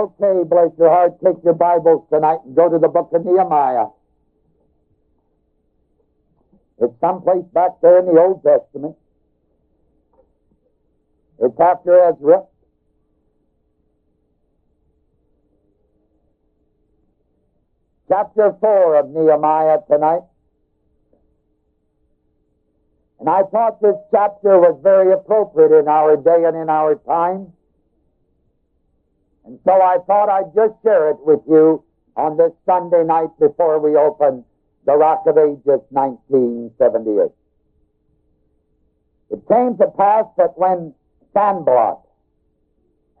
Okay, bless your heart, take your Bibles tonight and go to the book of Nehemiah. It's someplace back there in the Old Testament. It's after Ezra. Chapter 4 of Nehemiah tonight. And I thought this chapter was very appropriate in our day and in our time. And so I thought I'd just share it with you on this Sunday night before we open the Rock of Ages 1978. It came to pass that when Sanballat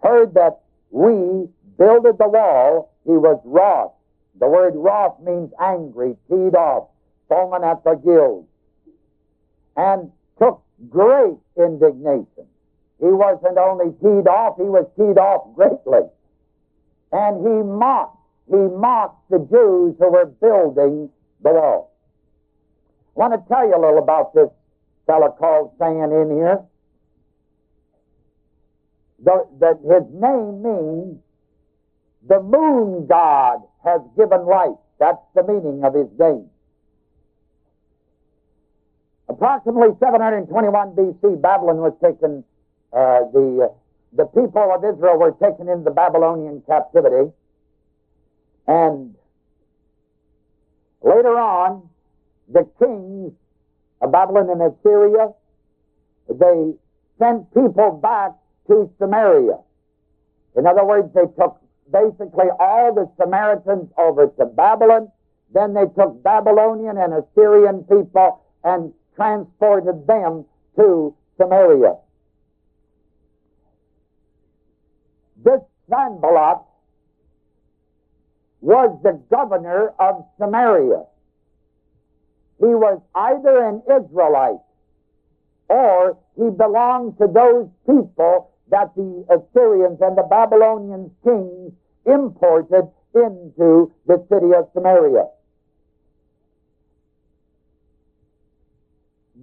heard that we builded the wall, he was wroth. The word wroth means angry, teed off, foaming at the gills and took great indignation. He wasn't only teed off, he was teed off greatly. And he mocked, he mocked the Jews who were building the wall. I want to tell you a little about this fellow called saying in here. The, that his name means the moon god has given light. That's the meaning of his name. Approximately 721 BC, Babylon was taken, uh, the, the people of Israel were taken into Babylonian captivity. And later on, the kings of Babylon and Assyria, they sent people back to Samaria. In other words, they took basically all the Samaritans over to Babylon. Then they took Babylonian and Assyrian people and transported them to Samaria. This Sanballat was the governor of Samaria. He was either an Israelite or he belonged to those people that the Assyrians and the Babylonian kings imported into the city of Samaria.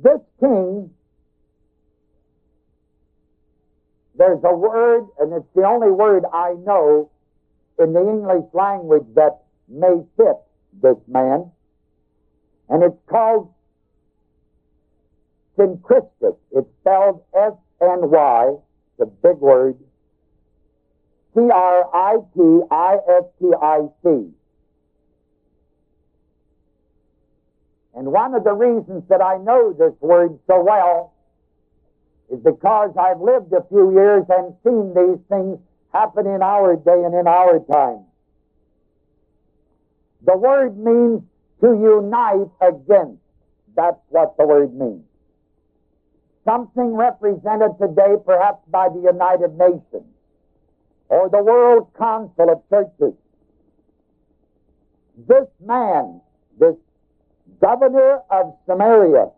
This king, there's a word, and it's the only word I know in the English language that may fit this man, and it's called Syncretistic. It's spelled S-N-Y, the big word, C-R-I-T-I-S-T-I-C. And one of the reasons that I know this word so well is because I've lived a few years and seen these things happen in our day and in our time. The word means to unite against. That's what the word means. Something represented today perhaps by the United Nations or the World Council of Churches. This man, this governor of Samaria.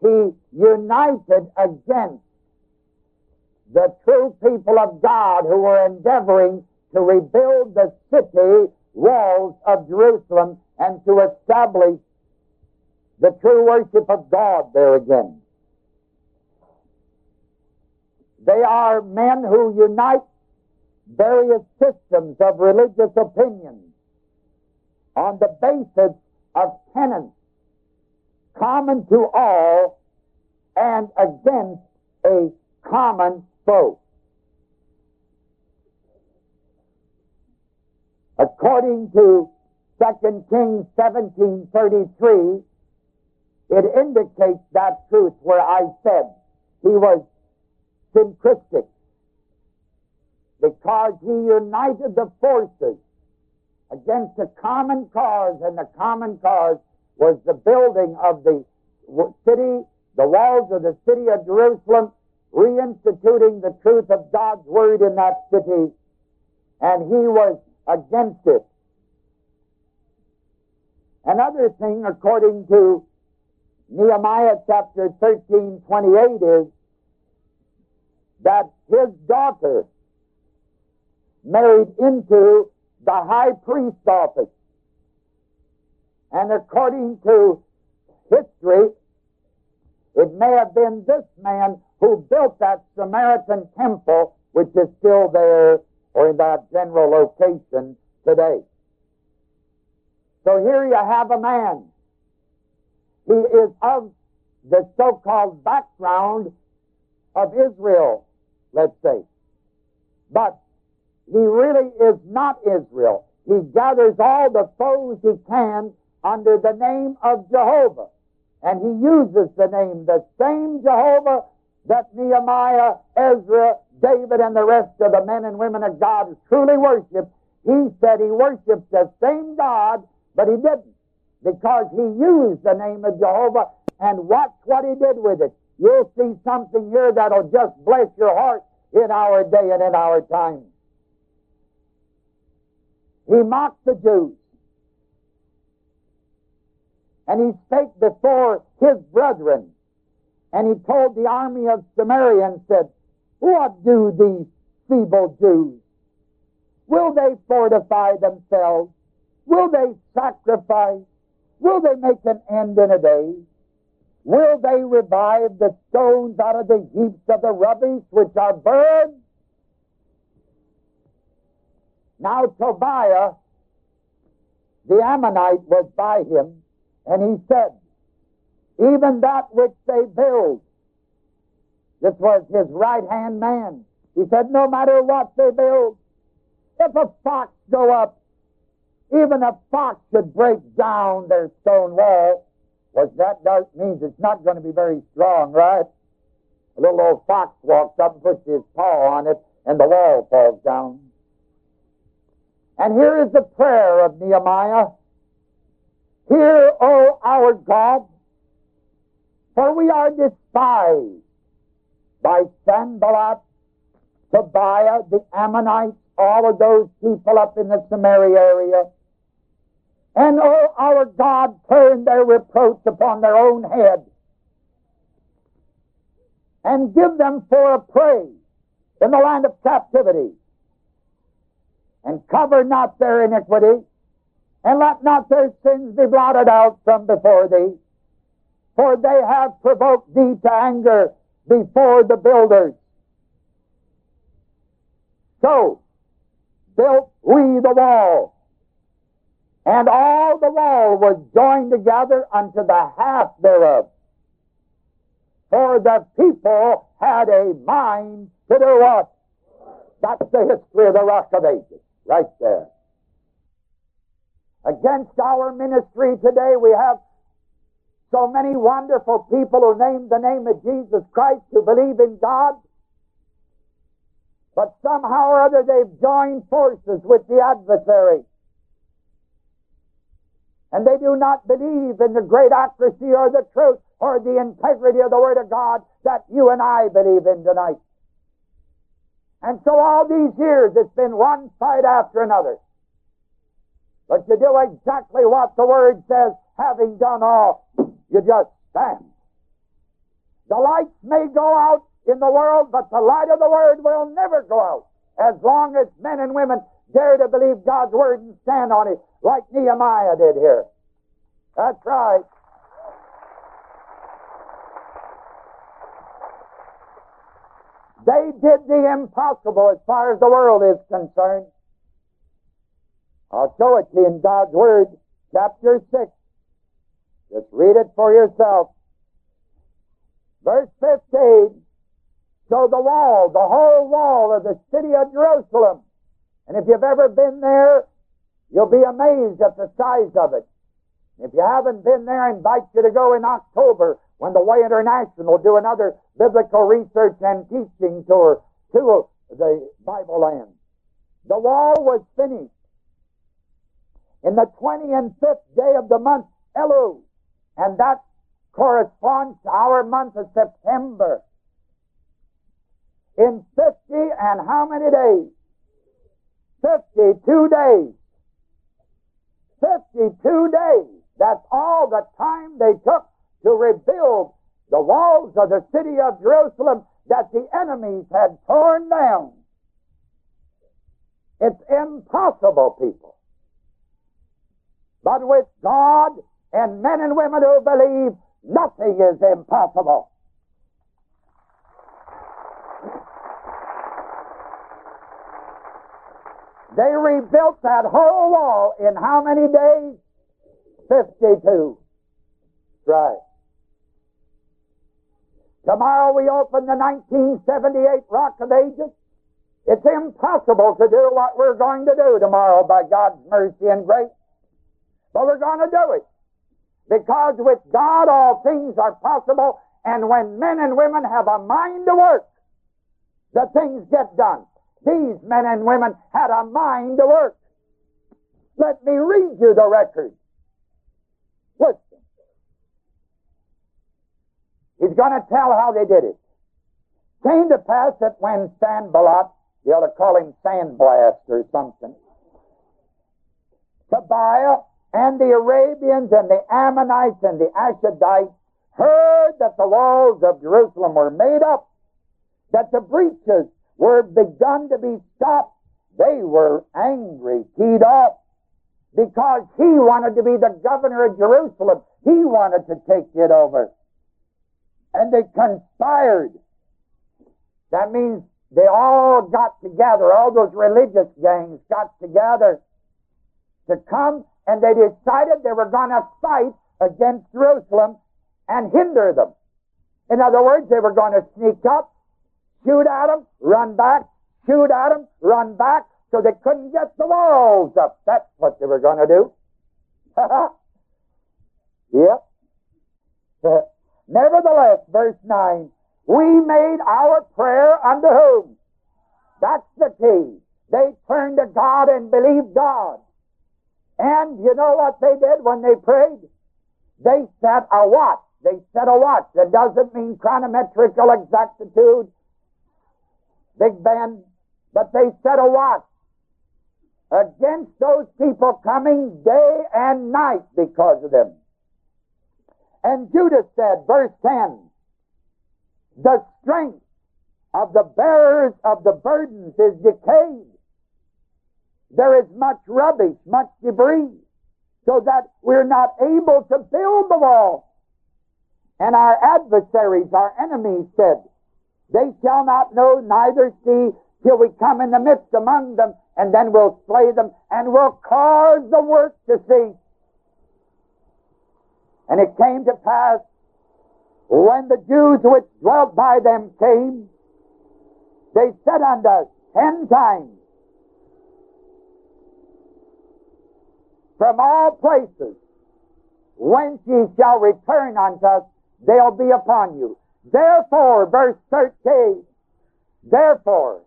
He united against the true people of God who were endeavoring to rebuild the city walls of Jerusalem and to establish the true worship of God there again. They are men who unite various systems of religious opinions on the basis of tenets common to all and against a common foe. According to 2 Kings 17.33, it indicates that truth where I said he was syncretistic because he united the forces against a common cause, and the common cause was the building of the city, the walls of the city of Jerusalem, reinstituting the truth of God's word in that city, and he was against it. Another thing, according to Nehemiah chapter 13, 28, is that his daughter married into the high priest office. And according to history, it may have been this man who built that Samaritan temple, which is still there or in that general location today. So here you have a man. He is of the so-called background of Israel, let's say. But he really is not Israel. He gathers all the foes he can under the name of Jehovah. And he uses the name, the same Jehovah that Nehemiah, Ezra, David, and the rest of the men and women of God truly worship. He said he worshiped the same God, but he didn't because he used the name of Jehovah and watch what he did with it. You'll see something here that'll just bless your heart in our day and in our time. He mocked the Jews. And he spake before his brethren. And he told the army of Samaria and said, What do these feeble Jews? Will they fortify themselves? Will they sacrifice? Will they make an end in a day? Will they revive the stones out of the heaps of the rubbish which are burned? Now Tobiah, the Ammonite, was by him, and he said, Even that which they build, this was his right hand man. He said, No matter what they build, if a fox go up, even a fox should break down their stone wall. What that does means it's not going to be very strong, right? A little old fox walks up and puts his paw on it, and the wall falls down. And here is the prayer of Nehemiah. Hear, O our God, for we are despised by Sanballat, Tobiah, the Ammonites, all of those people up in the Samaria area. And oh, our God turn their reproach upon their own head and give them for a prey in the land of captivity and cover not their iniquity and let not their sins be blotted out from before thee for they have provoked thee to anger before the builders. So built we the wall and all the wall was joined together unto the half thereof. For the people had a mind to do what? That's the history of the Rock of Ages, right there. Against our ministry today, we have so many wonderful people who name the name of Jesus Christ, who believe in God, but somehow or other they've joined forces with the adversary and they do not believe in the great accuracy or the truth or the integrity of the Word of God that you and I believe in tonight. And so all these years it's been one fight after another. But you do exactly what the Word says, having done all, you just stand. The lights may go out in the world, but the light of the Word will never go out as long as men and women dare to believe God's Word and stand on it like Nehemiah did here. That's right. They did the impossible as far as the world is concerned. I'll show it to you in God's Word, chapter 6. Just read it for yourself. Verse 15. So the wall, the whole wall of the city of Jerusalem, and if you've ever been there, You'll be amazed at the size of it. If you haven't been there, I invite you to go in October when the Way International will do another biblical research and teaching tour to the Bible land. The wall was finished in the 25th day of the month Elul, and that corresponds to our month of September. In 50 and how many days? 52 days 52 days. That's all the time they took to rebuild the walls of the city of Jerusalem that the enemies had torn down. It's impossible, people. But with God and men and women who believe, nothing is impossible. They rebuilt that whole wall in how many days? 52. Right. Tomorrow we open the 1978 Rock of Ages. It's impossible to do what we're going to do tomorrow by God's mercy and grace. But we're going to do it. Because with God all things are possible, and when men and women have a mind to work, the things get done. These men and women had a mind to work. Let me read you the record. Listen. He's going to tell how they did it. Came to pass that when Sanballat, you ought to call him Sandblast or something, Tobiah and the Arabians and the Ammonites and the Ashdodites heard that the walls of Jerusalem were made up, that the breaches were begun to be stopped, they were angry, keyed off, because he wanted to be the governor of Jerusalem. He wanted to take it over. And they conspired. That means they all got together, all those religious gangs got together to come and they decided they were going to fight against Jerusalem and hinder them. In other words, they were going to sneak up, shoot at them, run back, shoot at them, run back, so they couldn't get the walls up. That's what they were going to do. yep. Nevertheless, verse 9, we made our prayer unto whom? That's the key. They turned to God and believed God. And you know what they did when they prayed? They set a watch. They set a watch. That doesn't mean chronometrical exactitude, Big Ben, but they set a watch against those people coming day and night because of them. And Judas said, verse 10, the strength of the bearers of the burdens is decayed there is much rubbish, much debris, so that we're not able to build the wall. And our adversaries, our enemies said, they shall not know neither see till we come in the midst among them, and then we'll slay them, and we'll cause the work to cease. And it came to pass, when the Jews which dwelt by them came, they said unto us ten times, from all places, whence ye shall return unto us, they'll be upon you. Therefore, verse 13, therefore,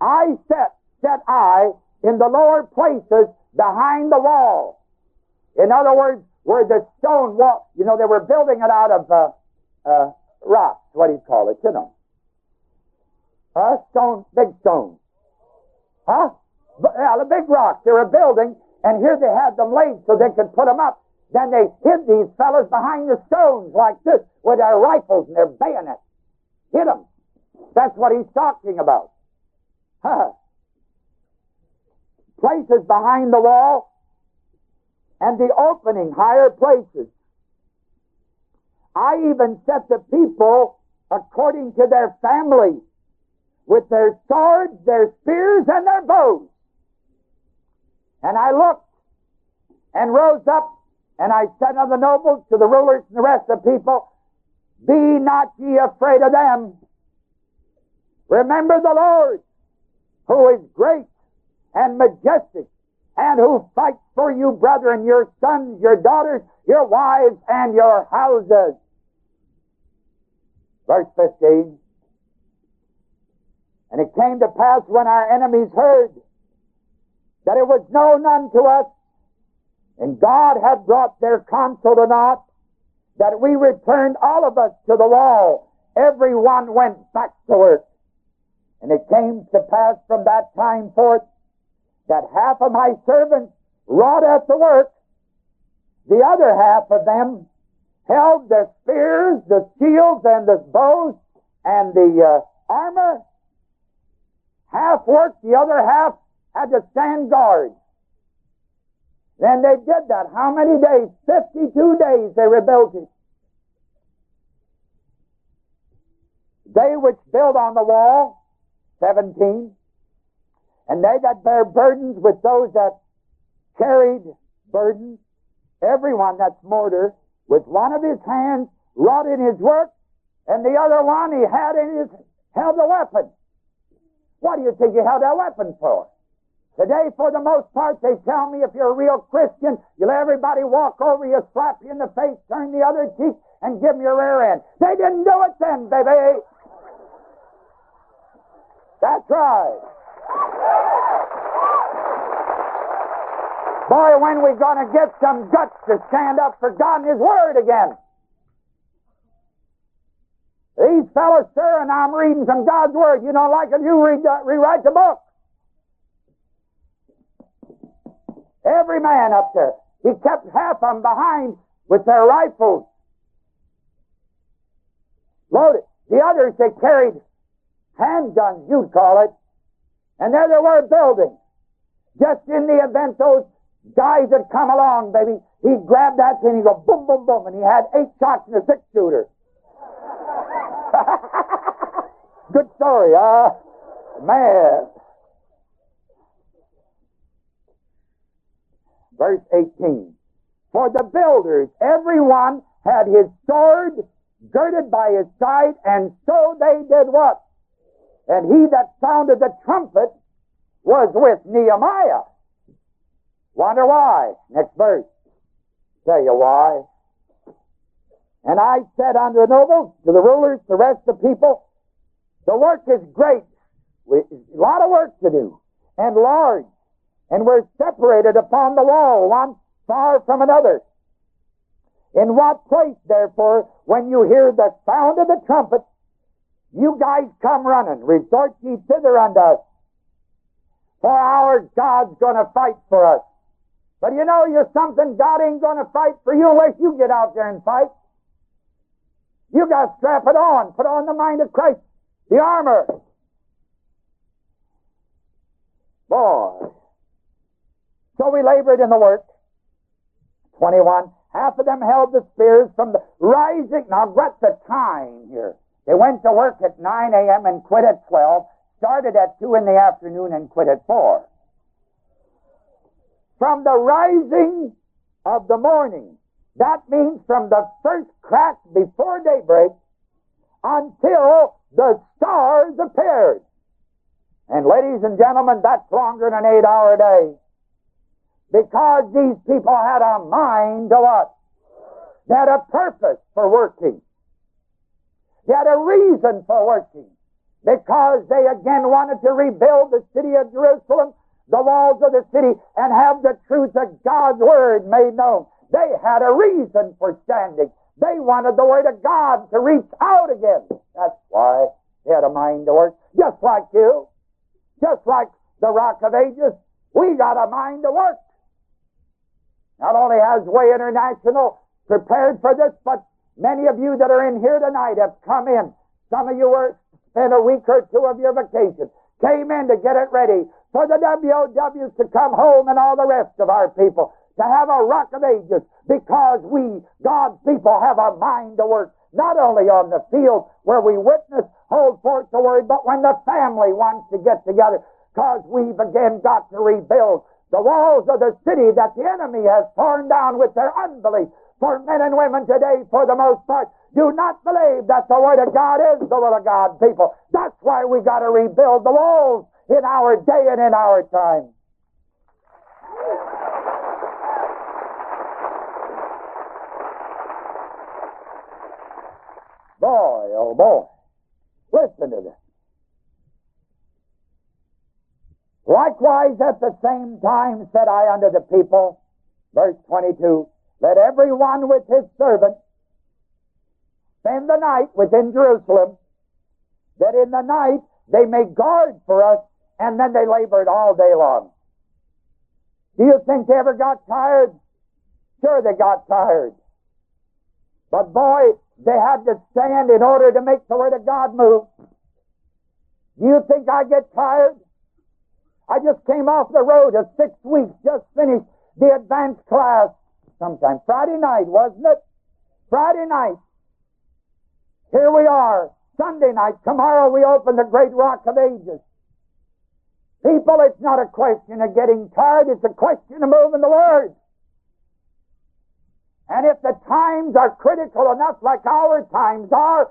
I set, set I in the lower places behind the wall. In other words, where the stone wall, you know, they were building it out of uh, uh, rocks. What do you call it? You know, uh, stone, big stone. huh? Yeah, the big rocks. They were building, and here they had them laid so they could put them up. Then they hid these fellows behind the stones like this with their rifles and their bayonets. Hit them. That's what he's talking about. Huh. Places behind the wall and the opening, higher places. I even set the people according to their families with their swords, their spears, and their bows. And I looked and rose up, and I said unto the nobles, to the rulers, and the rest of the people, Be not ye afraid of them. Remember the Lord, who is great and majestic, and who fights for you, brethren, your sons, your daughters, your wives, and your houses. Verse 15. And it came to pass when our enemies heard that it was known unto us, and God had brought their counsel to naught, that we returned all of us to the wall. Every one went back to work. And it came to pass from that time forth that half of my servants wrought at the work, the other half of them held the spears, the shields, and the bows, and the uh, armor. Half worked, the other half had to stand guard. Then they did that. How many days? 52 days they rebuilt. They which build on the wall, 17, And they that bear burdens with those that carried burdens, everyone that's mortar, with one of his hands wrought in his work, and the other one he had in his held a weapon. What do you think he held that weapon for? Today, for the most part, they tell me if you're a real Christian, you let everybody walk over you, slap you in the face, turn the other cheek, and give them your rear end. They didn't do it then, baby. That's right. Boy, when we going to get some guts to stand up for God and His Word again? These fellows, sir, and I'm reading from God's Word. You don't like it, you read, uh, rewrite the book. Every man up there. He kept half of them behind with their rifles loaded. The others, they carried handguns, you'd call it. And there they were building. Just in the event those guys had come along, baby, he'd grab that thing and he'd go boom, boom, boom, and he had eight shots in a six shooter. Good story, huh? Man. Verse 18. For the builders, every one had his sword girded by his side, and so they did what? And he that sounded the trumpet was with Nehemiah. Wonder why? Next verse. Tell you why. And I said unto the nobles, to the rulers, to the rest of the people, the work is great. A lot of work to do. And large and were separated upon the wall, one far from another. In what place, therefore, when you hear the sound of the trumpet, you guys come running, resort ye thither unto us. For our God's gonna fight for us. But you know you're something God ain't gonna fight for you unless you get out there and fight. You got to strap it on, put on the mind of Christ, the armor. Boy, so we labored in the work. 21. Half of them held the spears from the rising. Now, what's the time here? They went to work at 9 a.m. and quit at 12, started at 2 in the afternoon and quit at 4. From the rising of the morning, that means from the first crack before daybreak until the stars appeared. And ladies and gentlemen, that's longer than an eight hour day. Because these people had a mind to what? They had a purpose for working. They had a reason for working. Because they again wanted to rebuild the city of Jerusalem, the walls of the city, and have the truth of God's Word made known. They had a reason for standing. They wanted the Word of God to reach out again. That's why they had a mind to work. Just like you. Just like the Rock of Ages. We got a mind to work. Not only has Way International prepared for this, but many of you that are in here tonight have come in. Some of you were spent a week or two of your vacation, came in to get it ready for the WOWs to come home and all the rest of our people to have a rock of ages because we, God's people, have a mind to work not only on the field where we witness, hold forth the word, but when the family wants to get together because we've again got to rebuild the walls of the city that the enemy has torn down with their unbelief. For men and women today, for the most part, do not believe that the Word of God is the will of God, people. That's why we got to rebuild the walls in our day and in our time. Boy, oh boy. Listen to this. Likewise, at the same time said I unto the people, verse 22, let every one with his servant spend the night within Jerusalem, that in the night they may guard for us, and then they labored all day long. Do you think they ever got tired? Sure, they got tired. But boy, they had to stand in order to make the Word of God move. Do you think I get tired? I just came off the road of six weeks, just finished the advanced class sometime. Friday night, wasn't it? Friday night. Here we are. Sunday night. Tomorrow we open the great rock of ages. People, it's not a question of getting tired, it's a question of moving the Word. And if the times are critical enough like our times are,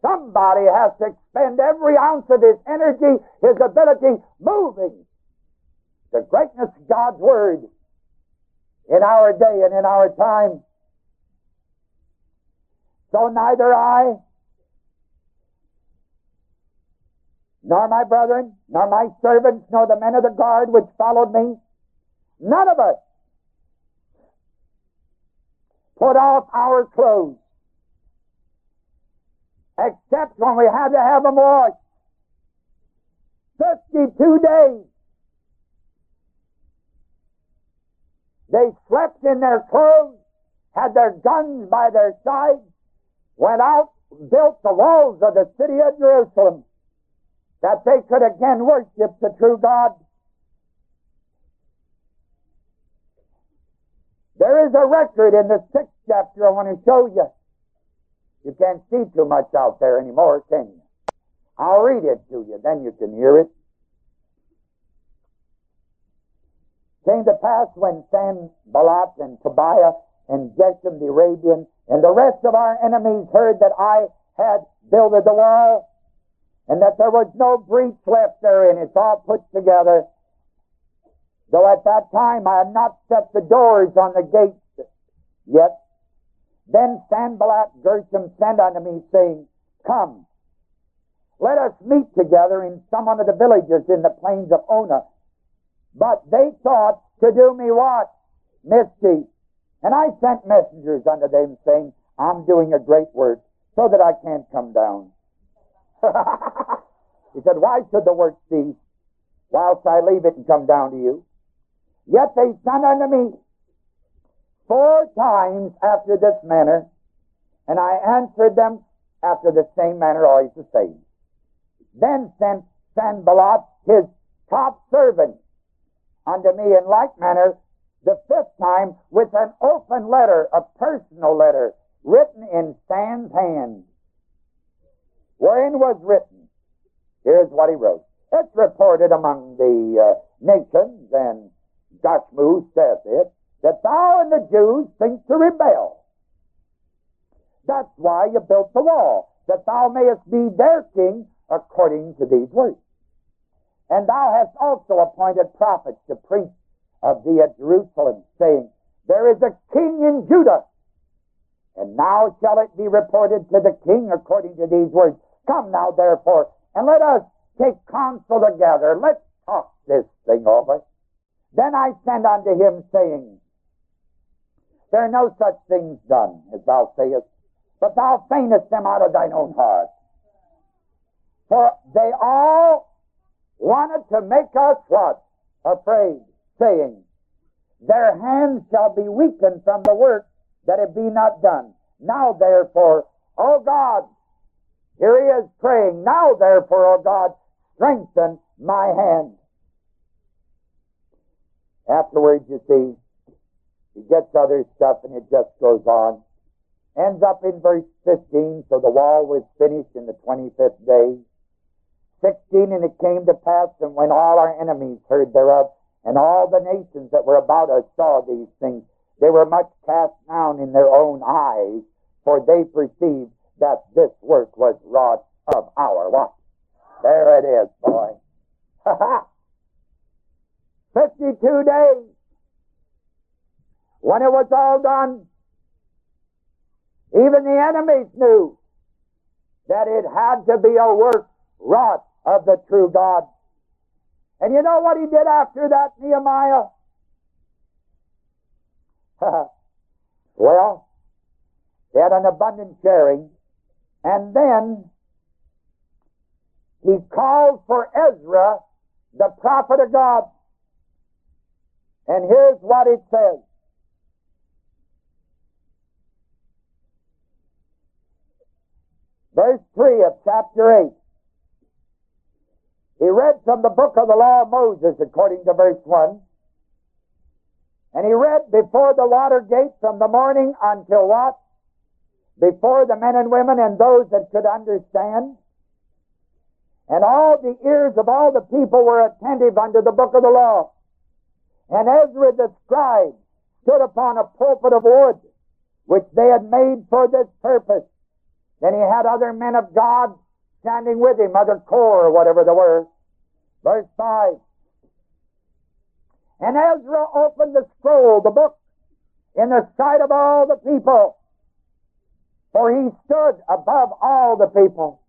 somebody has to expend every ounce of his energy, his ability, moving the greatness of God's Word in our day and in our time. So neither I, nor my brethren, nor my servants, nor the men of the guard which followed me, none of us put off our clothes, except when we had to have them washed. 52 days. They slept in their clothes, had their guns by their sides, went out, built the walls of the city of Jerusalem, that they could again worship the true God. There is a record in the sixth chapter I want to show you. You can't see too much out there anymore, can you? I'll read it to you, then you can hear it. Came to pass when Sanballat and Tobiah and Geshem the Arabian and the rest of our enemies heard that I had builded the wall and that there was no breach left therein. It's all put together. Though at that time I had not set the doors on the gates yet. Then Sanballat Geshem sent unto me, saying, Come, let us meet together in some one of the villages in the plains of Ono. But they thought to do me what? Mischief. And I sent messengers unto them, saying, I'm doing a great work, so that I can't come down. he said, Why should the work cease whilst I leave it and come down to you? Yet they sent unto me four times after this manner, and I answered them after the same manner, always the same. Then sent Sanballat his top servant unto me in like manner the fifth time with an open letter, a personal letter, written in San's hand, wherein was written, here's what he wrote. It's reported among the uh, nations and Gashmu says it, that thou and the Jews think to rebel. That's why you built the wall, that thou mayest be their king according to these words. And thou hast also appointed prophets to preach of thee at Jerusalem, saying, There is a king in Judah. And now shall it be reported to the king according to these words. Come now, therefore, and let us take counsel together. Let's talk this thing over. Then I sent unto him, saying, There are no such things done, as thou sayest, but thou feignest them out of thine own heart. For they all wanted to make us what? Afraid, saying, Their hands shall be weakened from the work that it be not done. Now therefore, O God, here he is praying, now therefore, O God, strengthen my hand. Afterwards, you see, he gets other stuff and it just goes on. Ends up in verse 15, so the wall was finished in the 25th day. 16, and it came to pass, and when all our enemies heard thereof, and all the nations that were about us saw these things, they were much cast down in their own eyes, for they perceived that this work was wrought of our what? There it is, boy. Ha ha! 52 days. When it was all done, even the enemies knew that it had to be a work wrought of the true God. And you know what he did after that, Nehemiah? well, he had an abundant sharing, and then he called for Ezra, the prophet of God. And here's what it says. Verse 3 of chapter 8. He read from the book of the law of Moses according to verse 1. And he read before the water gate from the morning until what? Before the men and women and those that could understand. And all the ears of all the people were attentive unto the book of the law. And Ezra the scribe stood upon a pulpit of wood, which they had made for this purpose. Then he had other men of God standing with him, other corps or whatever they were. Verse 5. And Ezra opened the scroll, the book, in the sight of all the people, for he stood above all the people.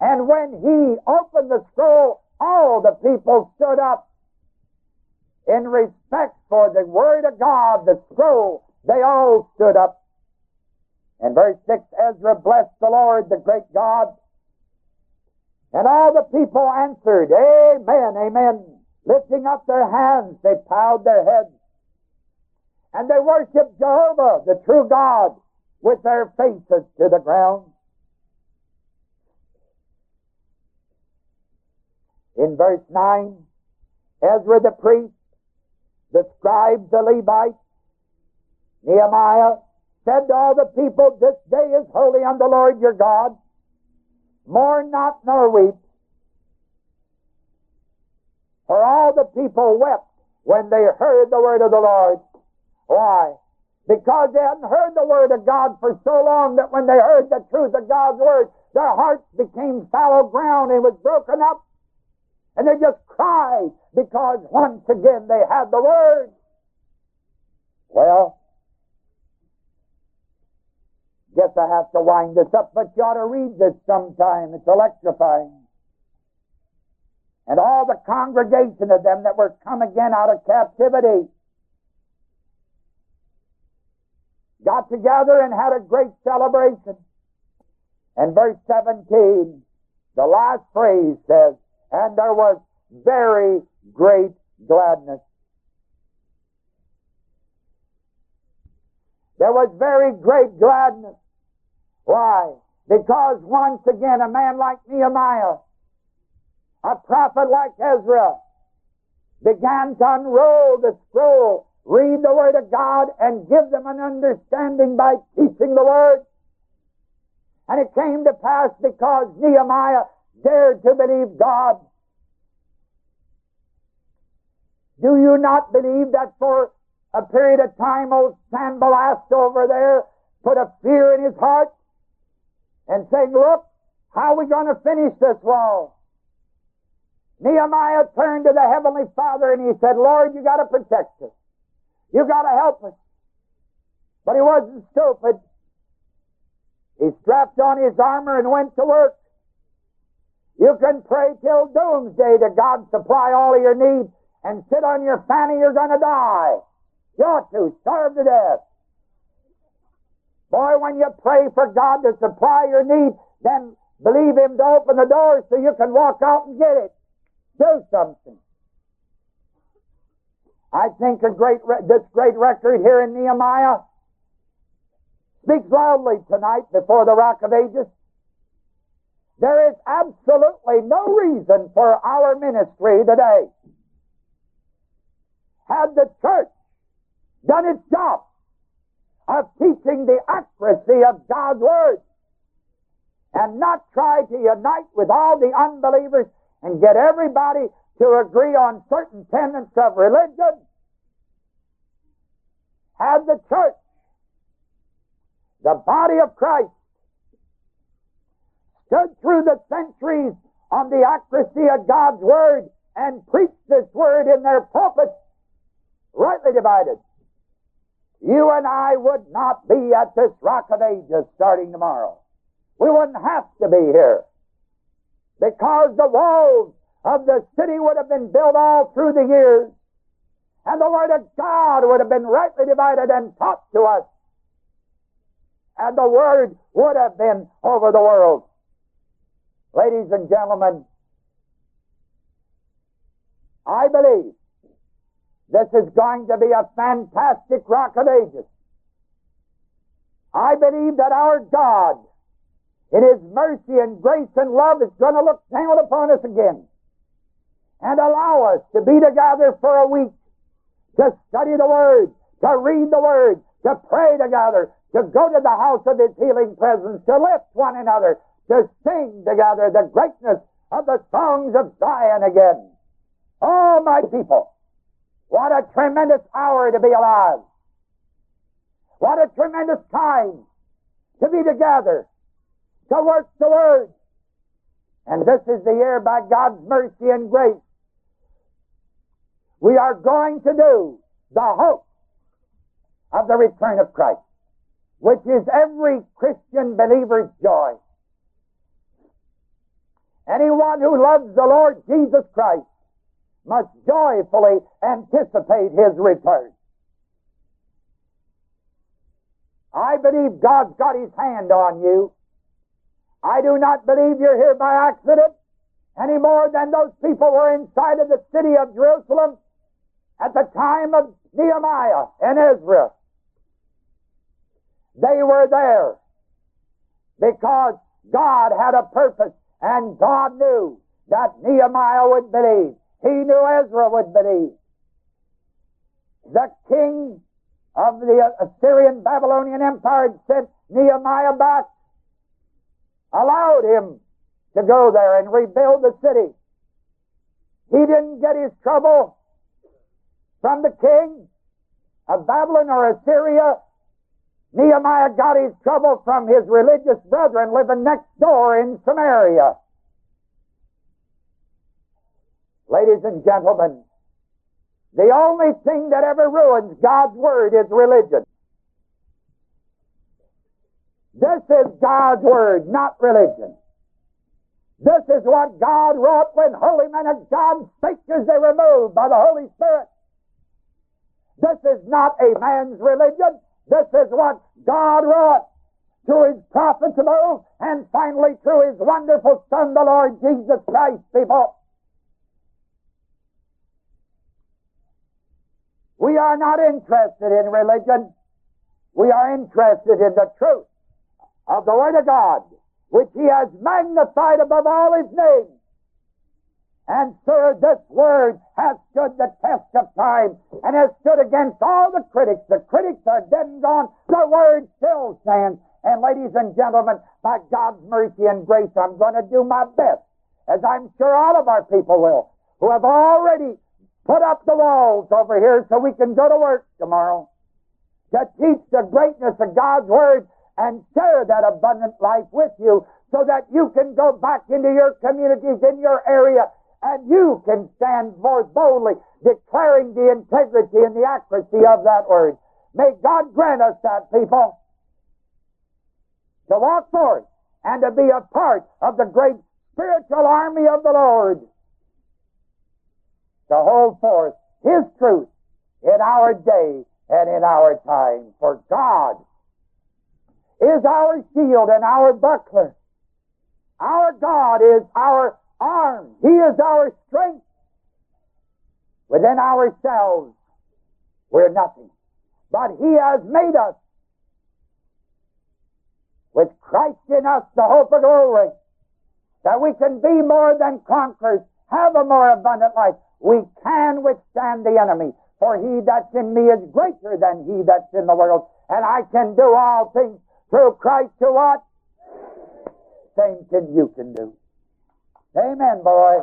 And when he opened the scroll, all the people stood up. In respect for the Word of God, the scroll, they all stood up. And verse 6, Ezra blessed the Lord, the great God. And all the people answered, Amen, Amen. Lifting up their hands, they bowed their heads. And they worshiped Jehovah, the true God, with their faces to the ground. In verse 9, Ezra the priest, the scribes, the Levites, Nehemiah said to all the people, This day is holy unto the Lord your God. Mourn not nor weep. For all the people wept when they heard the word of the Lord. Why? Because they hadn't heard the word of God for so long that when they heard the truth of God's word, their hearts became fallow ground and was broken up. And they just cried because once again they had the word. Well, guess I have to wind this up, but you ought to read this sometime. It's electrifying. And all the congregation of them that were come again out of captivity got together and had a great celebration. And verse 17, the last phrase says, and there was very great gladness. There was very great gladness. Why? Because once again a man like Nehemiah, a prophet like Ezra, began to unroll the scroll read the Word of God and give them an understanding by teaching the Word. And it came to pass because Nehemiah dared to believe God. Do you not believe that for a period of time old Sanballat over there put a fear in his heart and saying, look, how are we going to finish this wall? Nehemiah turned to the Heavenly Father and he said, Lord, you got to protect us. You got to help us. But he wasn't stupid. He strapped on his armor and went to work. You can pray till doomsday to God supply all of your needs and sit on your fanny, you're going to die. You ought to starve to death. Boy, when you pray for God to supply your need, then believe Him to open the door so you can walk out and get it. Do something. I think a great this great record here in Nehemiah speaks loudly tonight before the Rock of Ages. There is absolutely no reason for our ministry today. Had the church done its job of teaching the accuracy of God's Word and not try to unite with all the unbelievers and get everybody to agree on certain tenets of religion, had the church, the body of Christ, stood through the centuries on the accuracy of God's Word and preached this Word in their pulpits, rightly divided, you and I would not be at this Rock of Ages starting tomorrow. We wouldn't have to be here because the walls of the city would have been built all through the years and the Word of God would have been rightly divided and taught to us. And the Word would have been over the world. Ladies and gentlemen, I believe this is going to be a fantastic rock of ages. I believe that our God, in His mercy and grace and love, is going to look down upon us again and allow us to be together for a week to study the Word, to read the Word, to pray together, to go to the house of His healing presence, to lift one another, to sing together the greatness of the songs of Zion again. Oh, my people, what a tremendous hour to be alive. What a tremendous time to be together, to work the Word. And this is the year, by God's mercy and grace, we are going to do the hope of the return of Christ, which is every Christian believer's joy. Anyone who loves the Lord Jesus Christ must joyfully anticipate His return. I believe God's got His hand on you. I do not believe you're here by accident any more than those people were inside of the city of Jerusalem at the time of Nehemiah and Ezra. They were there because God had a purpose and God knew that Nehemiah would believe. He knew Ezra would believe. The king of the Assyrian Babylonian Empire sent Nehemiah back, allowed him to go there and rebuild the city. He didn't get his trouble from the king of Babylon or Assyria. Nehemiah got his trouble from his religious brethren living next door in Samaria. Ladies and gentlemen, the only thing that ever ruins God's Word is religion. This is God's Word, not religion. This is what God wrought when holy men of God spake they were moved by the Holy Spirit. This is not a man's religion. This is what God wrought through His prophets old and finally through His wonderful Son, the Lord Jesus Christ, people. We are not interested in religion. We are interested in the truth of the Word of God, which He has magnified above all His name. And sir, this Word has stood the test of time and has stood against all the critics. The critics are dead and gone. The Word still stands. And ladies and gentlemen, by God's mercy and grace, I'm going to do my best, as I'm sure all of our people will, who have already put up the walls over here so we can go to work tomorrow to teach the greatness of God's Word and share that abundant life with you so that you can go back into your communities, in your area, and you can stand forth boldly declaring the integrity and the accuracy of that Word. May God grant us that, people to walk forth and to be a part of the great spiritual army of the Lord. To hold forth His truth in our day and in our time. For God is our shield and our buckler. Our God is our arm. He is our strength. Within ourselves, we're nothing. But He has made us with Christ in us, the hope of glory, that we can be more than conquerors, have a more abundant life. We can withstand the enemy, for he that's in me is greater than he that's in the world, and I can do all things through Christ to what? Same thing you can do. Amen, boy.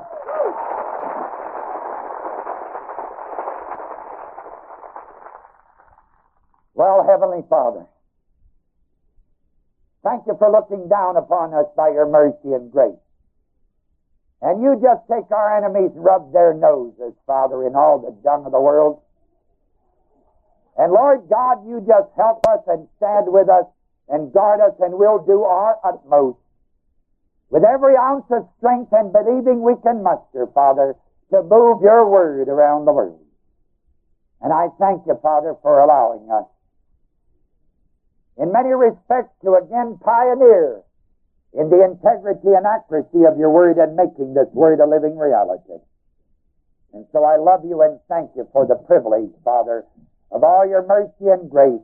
Well, Heavenly Father, Thank you for looking down upon us by your mercy and grace. And you just take our enemies, and rub their noses, Father, in all the dung of the world. And Lord God, you just help us and stand with us and guard us, and we'll do our utmost with every ounce of strength and believing we can muster, Father, to move your word around the world. And I thank you, Father, for allowing us in many respects to again pioneer in the integrity and accuracy of your word and making this word a living reality. And so I love you and thank you for the privilege, Father, of all your mercy and grace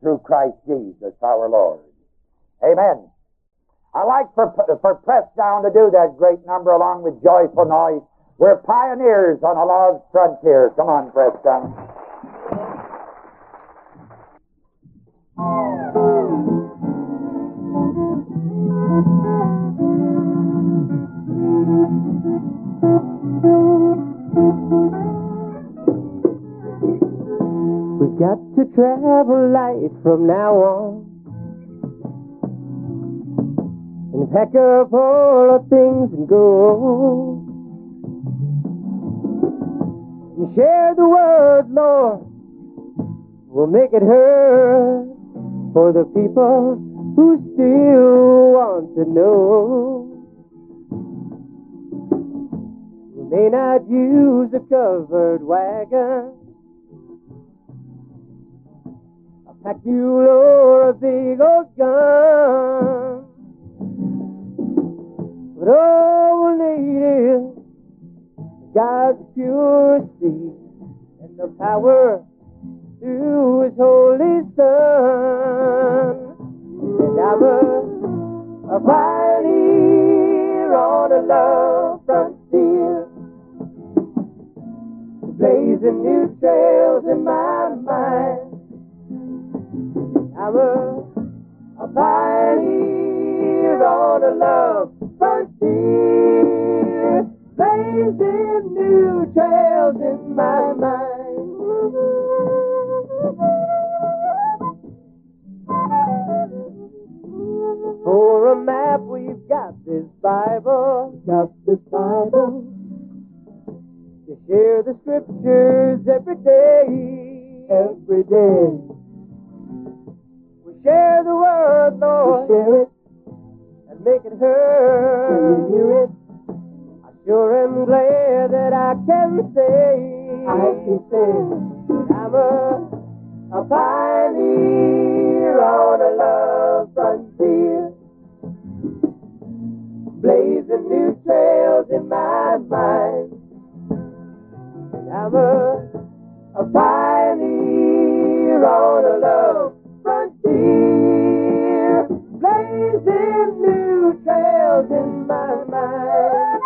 through Christ Jesus our Lord. Amen. I like for, for Press Down to do that great number along with Joyful Noise. We're pioneers on a lost frontier. Come on, Press travel light from now on. And pack up all our things and go. And share the word, Lord. We'll make it heard for the people who still want to know. We may not use a covered wagon, pack mule or a big old gun. But all we need is God's purity and the power through His Holy Son. And I'm a, a pioneer on a love frontier, blazing new trails in my mind. A, a pioneer on a love frontier, blazing new trails in my mind. For a map, we've got this Bible, got this Bible. To share the scriptures every day, every day. Share the word, Lord. Share it and make it heard. Can you hear it? I sure am glad that I can say, I can say, I'm a, a pioneer on a love frontier, blazing new trails in my mind. I'm a, a pioneer on a love blazing new trails in my mind.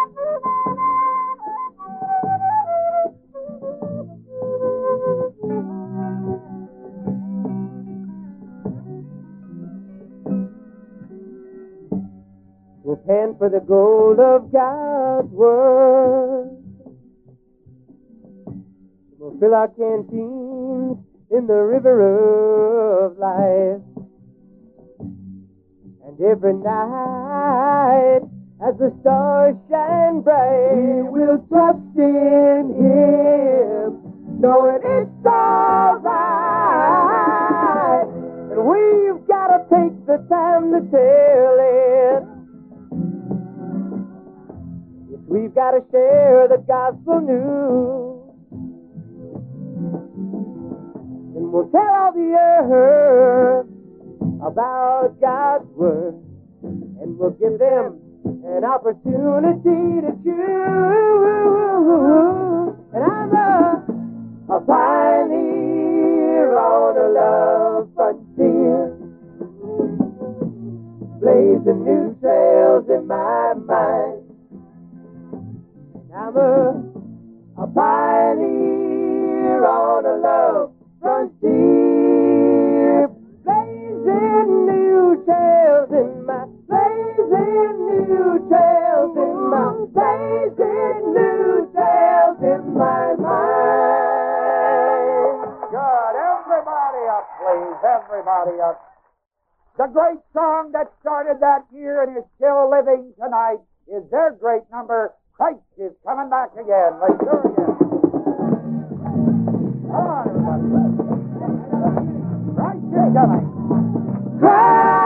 We'll pan for the gold of God's word. We'll fill our canteens in the river of life. And every night, as the stars shine bright, we will trust in Him, knowing it's all right. And we've got to take the time to tell it. Yes, we've got to share the gospel news. And we'll tell the earth about God's word. And we'll give them an opportunity to choose. And I'm a, a pioneer on a love frontier. Blazing new trails in my mind. I'm a, a pioneer on a love blazing new in my, new in my, new in my mind. Good. Everybody up, please. Everybody up. The great song that started that year and is still living tonight is their great number, Christ is coming back again. Let's do it again. Come on. Christ is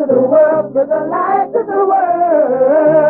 to the world. With the light to the world.